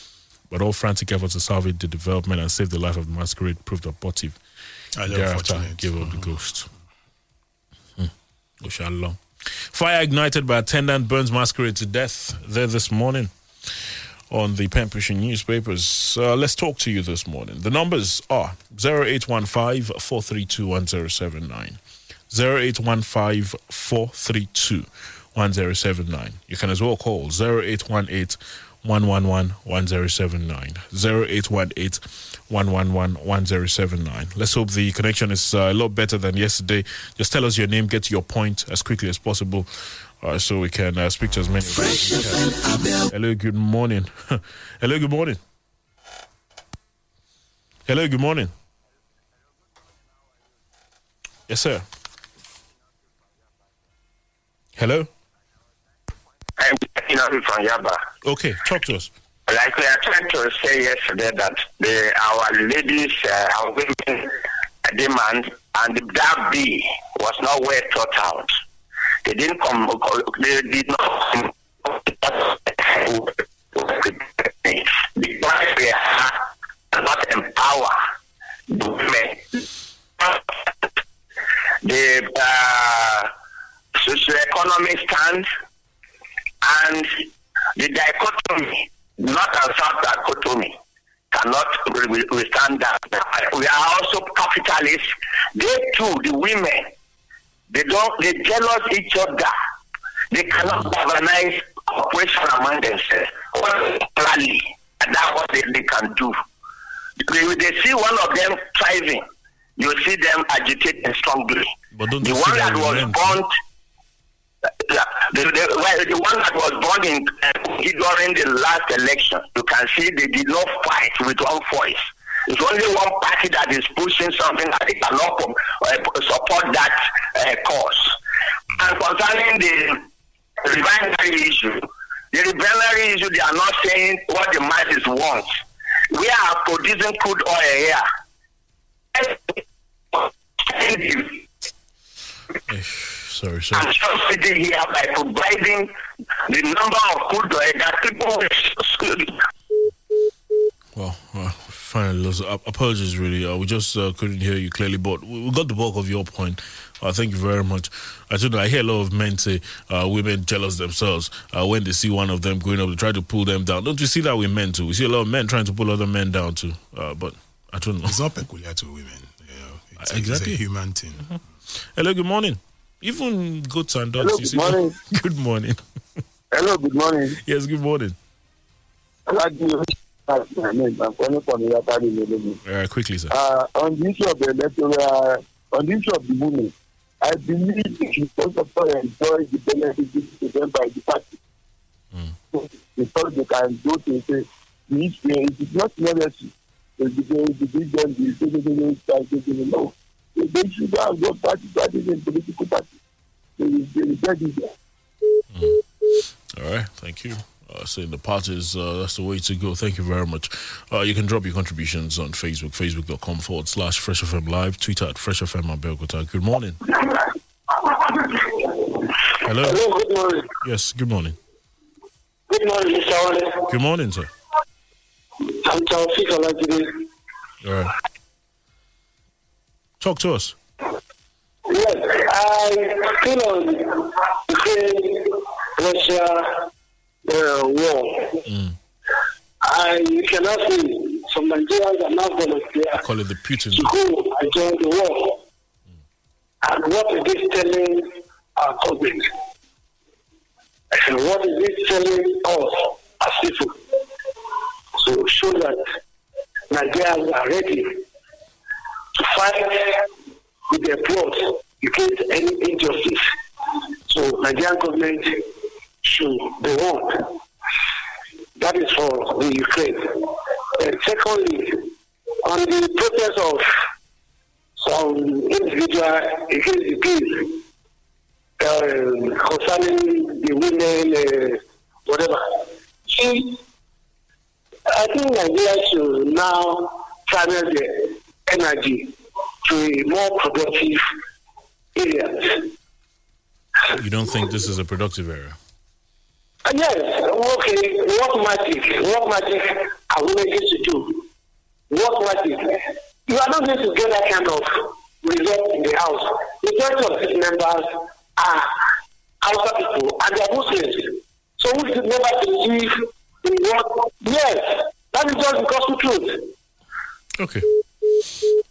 but all frantic efforts to salvage the development and save the life of the masquerade proved abortive. Highly Thereafter, gave up the ghost. Hmm. Oshalom. Fire ignited by attendant burns masquerade to death there this morning on the Pembrokeshire newspapers. Uh, let's talk to you this morning. The numbers are 0815 432 1079. 0815 432 1079. You can as well call 0818 111 1079. 0818 111 1079. Let's hope the connection is uh, a lot better than yesterday. Just tell us your name, get your point as quickly as possible. Uh, so we can uh, speak to as many as we can. Hello, good morning. Hello, good morning. Hello, good morning. Yes, sir. Hello. I'm from Yaba. Okay, talk to us. like we are trying to say yesterday that the our ladies, uh, our women demand and that B was not well thought out. They didn't come. They did not. Because they are not empower the women. The uh, socioeconomic stand and the dichotomy, not and south dichotomy, cannot withstand that. We are also capitalists. They too, the women, they don't, they jealous each other. They cannot galvanize cooperation among themselves. Rally, and that's what they, they can do. They, they see one of them thriving, you see them agitating strongly. But don't the one that was relent? Yeah, the, the, well, the one that was born in uh, during the last election, you can see they did not fight with one voice. It's only one party that is pushing something that they cannot uh, support that uh, cause. And concerning the refinery issue, the refinery issue, they are not saying what the masses want. We are producing crude oil here. Sorry, sorry. and subsidy here by providing the number of crude oil that people Well, uh, finally, Liz, apologies, really. Uh, we just uh, couldn't hear you clearly, but we, we got the bulk of your point. Uh, thank you very much. I don't know. I hear a lot of men say uh, women jealous themselves uh, when they see one of them going up to try to pull them down. Don't we see that with men too? We see a lot of men trying to pull other men down too. Uh, but I don't know. It's not peculiar to women. You know, it's, a- Exactly. it's a human thing. Hello, good morning. Even goats and dogs. Hello, you good see- morning. good morning. Hello, good morning. Yes, good morning. My name. I'm calling from Iyatari Melemi. Uh, quickly, sir. Uh, on the issue of the electoral, on the issue of the women, I believe should first of enjoy the benefits given to them by the party. So, Before they can go to say, it is not necessary to give them to give them the citizen the no. They should go and party parties and political parties. They will they will get it. All right, thank you. Uh, saying the parties, uh, that's the way to go. Thank you very much. Uh, you can drop your contributions on Facebook, facebook.com forward slash Fresh FM Live, Twitter at Fresh FM Abeokuta. Good morning. Hello. Hello, good morning. Yes, good morning. Good morning, Mr. Ole. Good morning, sir. I'm Taufik Olajide. All right. Talk to us. Yes, I feel on Russia uh, war. I you cannot see some Nigerians are not volunteer I call it the Putin. to go and join the war. And what is this telling our government? And what is this telling us as people? So show that Nigerians are ready to fight with their blood against any injustice. So Nigerian government should be warned. That is for the Ukraine. And secondly, on the protest of some individual against the peace uh, concerning the women, uh, whatever. See, I think Nigeria should now channel their energy to a more productive areas. You don't think this is a productive area? Uh, yes, okay, what magic, what magic are women going to do? What magic? You are not going to get that kind of result in the house. The majority of these members are Hausa people and they are Muslims. So we should never believe in what, yes, that is just the gospel truth. Okay.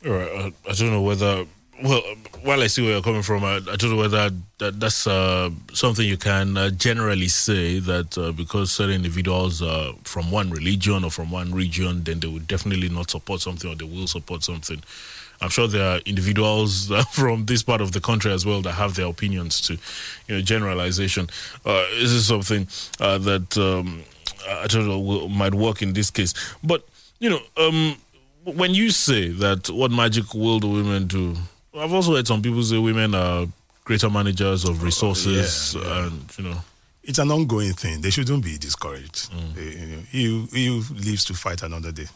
Right. Uh, I don't know whether. Well, while I see where you're coming from, I, I don't know whether that, that's uh, something you can uh, generally say that uh, because certain individuals are from one religion or from one region, then they would definitely not support something or they will support something. I'm sure there are individuals from this part of the country as well that have their opinions to, you know, generalization. Uh, this is something uh, that um, I don't know might work in this case, but you know, um, when you say that, what magic will the women do? I've also heard some people say women are greater managers of resources, and you know. it's an ongoing thing. They shouldn't be discouraged. They- you know, he, he lives to fight another day.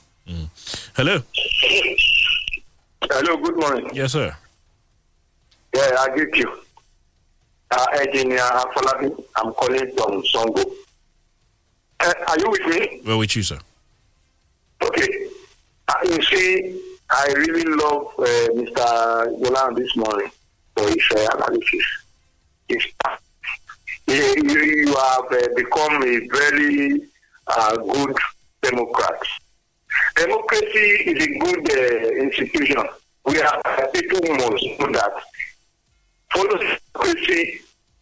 Hello. Hello, good morning. Yes, sir. Yeah, I get you. Uh, Engineer Afolabi, I'm calling from Songo. Uh, are you with me? Well, with you, sir. Okay. Uh, you see, I really love uh, Mr. Golan this morning for his uh, analysis. His, you, you have uh, become a very uh, good Democrat. Democracy is a good uh, institution. We are people must know that. Follow democracy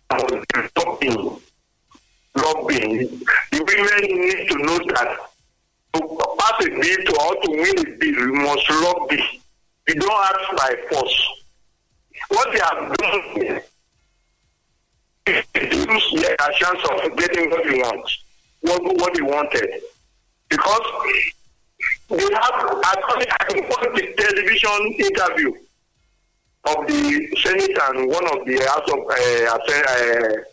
be lobbying. Lobbying. The women need to know that to pass a bill to or to win a bill, you must lobby. You don't act by force. What they have done is use their chance of getting what they want, what, what they wanted. Because they have, according to the television interview of the Senate and one of the House of uh, uh,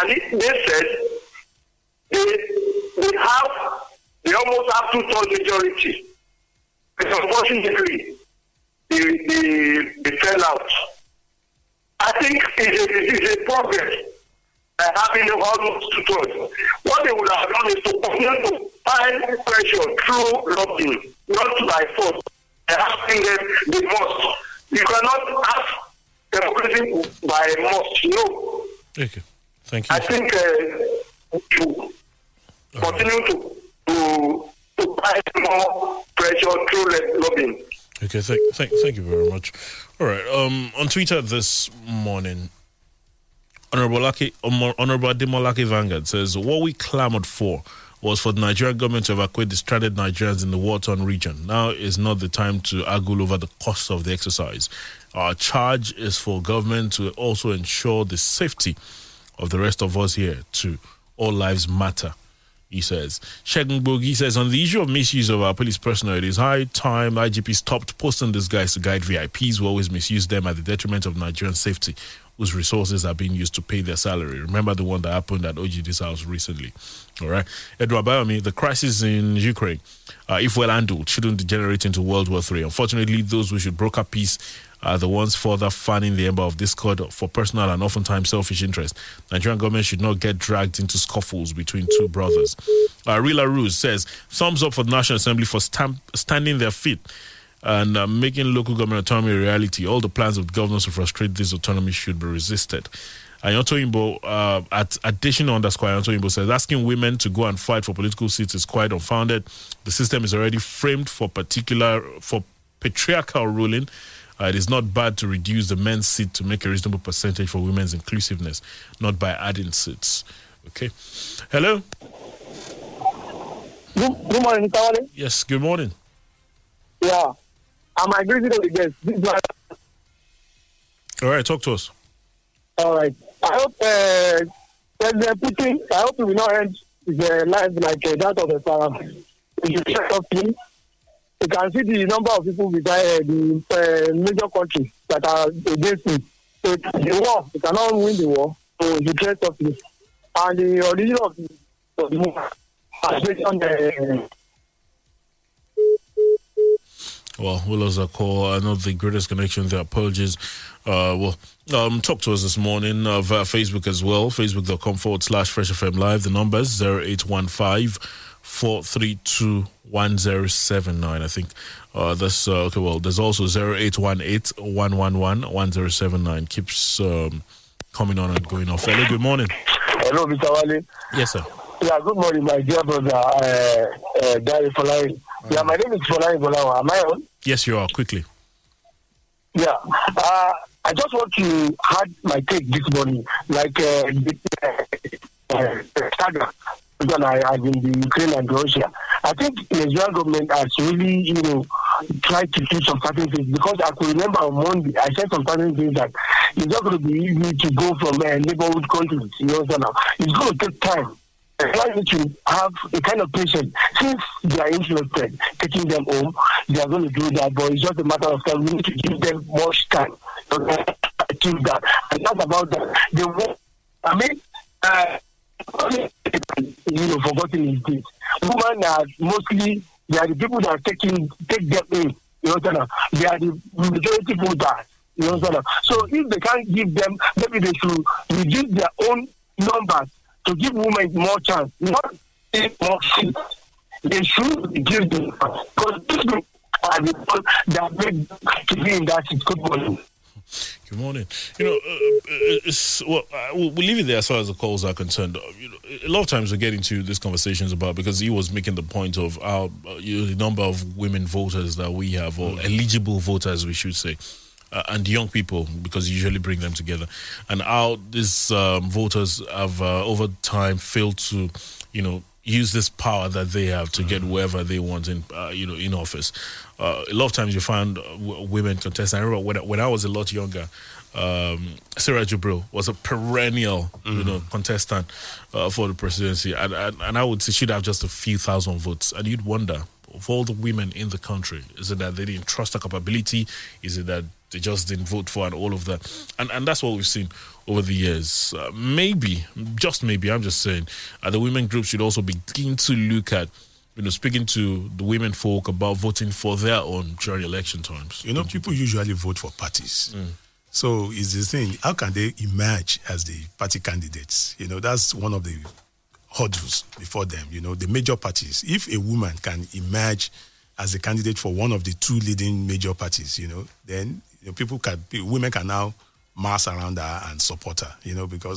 and it, they said they, they have they almost have two thirds majority. But unfortunately, they, they, they fell out. I think it's a, it's a progress by having almost two thirds. What they would have done is to continue to find pressure through lobbying, not by force. And asking them they must. You cannot ask democracy by must. No. Okay. Thank you. I think uh, to continue to to to more pressure through lobbying. Okay, thank, thank, thank you very much. All right. Um, on Twitter this morning, Honorable Laki, Homo- Honorable Ademolake Vanguard says what we clamored for was for the Nigerian government to evacuate the stranded Nigerians in the war-torn region. Now is not the time to argue over the cost of the exercise. Our charge is for government to also ensure the safety of the rest of us here too. All lives matter he says. Shegun Bogi says, on the issue of misuse of our police personnel, it is high time IGP stopped posting these guys to guide VIPs who always misuse them at the detriment of Nigerian safety, whose resources are being used to pay their salary. Remember the one that happened at OGD's house recently. All right. Edward Bayomi, the crisis in Ukraine, uh, if well handled, shouldn't degenerate into World War III. Unfortunately, those who should broker peace are the ones further fanning the ember of discord for personal and oftentimes selfish interest. Nigerian government should not get dragged into scuffles between two brothers. Uh, Rila Ruse says, thumbs up for the National Assembly for stamp- standing their feet and uh, making local government autonomy a reality. All the plans of governors to frustrate this autonomy should be resisted. Ayanto Imbo, uh, at additional underscore Ayanto Imbo says, asking women to go and fight for political seats is quite unfounded. The system is already framed for particular, for patriarchal ruling. Uh, it is not bad to reduce the men's seat to make a reasonable percentage for women's inclusiveness, not by adding seats. Okay. Hello. Good, good morning, Mr. Yes. Good morning. Yeah. I'm agreeing with the guest. This All right. Talk to us. all right. I hope uh, President Putin, I hope he will not end his life like uh, that of the Sarah. You can see the number of people beside uh, the uh, major countries that are against him. So the war, he cannot win the war. So he tread softly. And the origin of the, of movement is based on the Well, we'll lose a call. I know the greatest connection there. Apologies. Uh, well, um, talk to us this morning uh, via Facebook as well. Facebook.com forward slash Fresh FM Live. The numbers 0815 432 1079. I think uh, that's uh, okay. Well, there's also 0818 111 1079. Keeps um, coming on and going off. Hello, good morning. Hello, Mr. Wale. Yes, sir. Yeah, good morning, my dear brother, uh, uh, Folai. Yeah, my name is Folai Bolawa. Am I on? Yes, you are. Quickly. Yeah. Uh, I just want to add my take this morning, like uh, the uh, I had in the Ukraine and Russia. I think the Israel government has really, you know, tried to do some certain things because I could remember on Monday I said some certain things that it's not going to be easy to go from uh, neighborhood countries. You know, so now it's going to take time. Why need to have a kind of patience? Since they are interested, taking them home, they are going to do that. But it's just a matter of time. We need to give them more time to achieve that. And not about that. They want, I mean, uh, know, forgotten his date. Women are mostly they are the people that are taking take them in. You understand? They are the majority voters. You understand? So if they can't give them, maybe they should reduce their own numbers to give women more chance, not more seats. They should give them because these people are the ones that make to be in that seat. Good morning. Good morning. You know, uh, uh, well, uh, we'll leave it there as far as the calls are concerned. Uh, You know, a lot of times we get into these conversations about because he was making the point of our uh, you know, the number of women voters that we have, or eligible voters, we should say. Uh, and young people, because you usually bring them together, and how these um, voters have uh, over time failed to, you know, use this power that they have to get wherever they want in, uh, you know, in office. Uh, a lot of times you find uh, w- women contest. I remember when, I- when I was a lot younger, um, Sarah Jibril was a perennial, you know, contestant uh, for the presidency, and, and and I would say she'd have just a few thousand votes, and you'd wonder of all the women in the country, is it that they didn't trust her capability? Is it that they just didn't vote for and all of that? And and that's what we've seen over the years. Uh, maybe, just maybe, I'm just saying, uh, the women groups should also begin to look at. You know, speaking to the women folk about voting for their own during election times. You know, people usually vote for parties. So is the thing, how can they emerge as the party candidates? You know, that's one of the hurdles before them, you know, the major parties. If a woman can emerge as a candidate for one of the two leading major parties, you know, then people can, women can now mass around her and support her, you know, because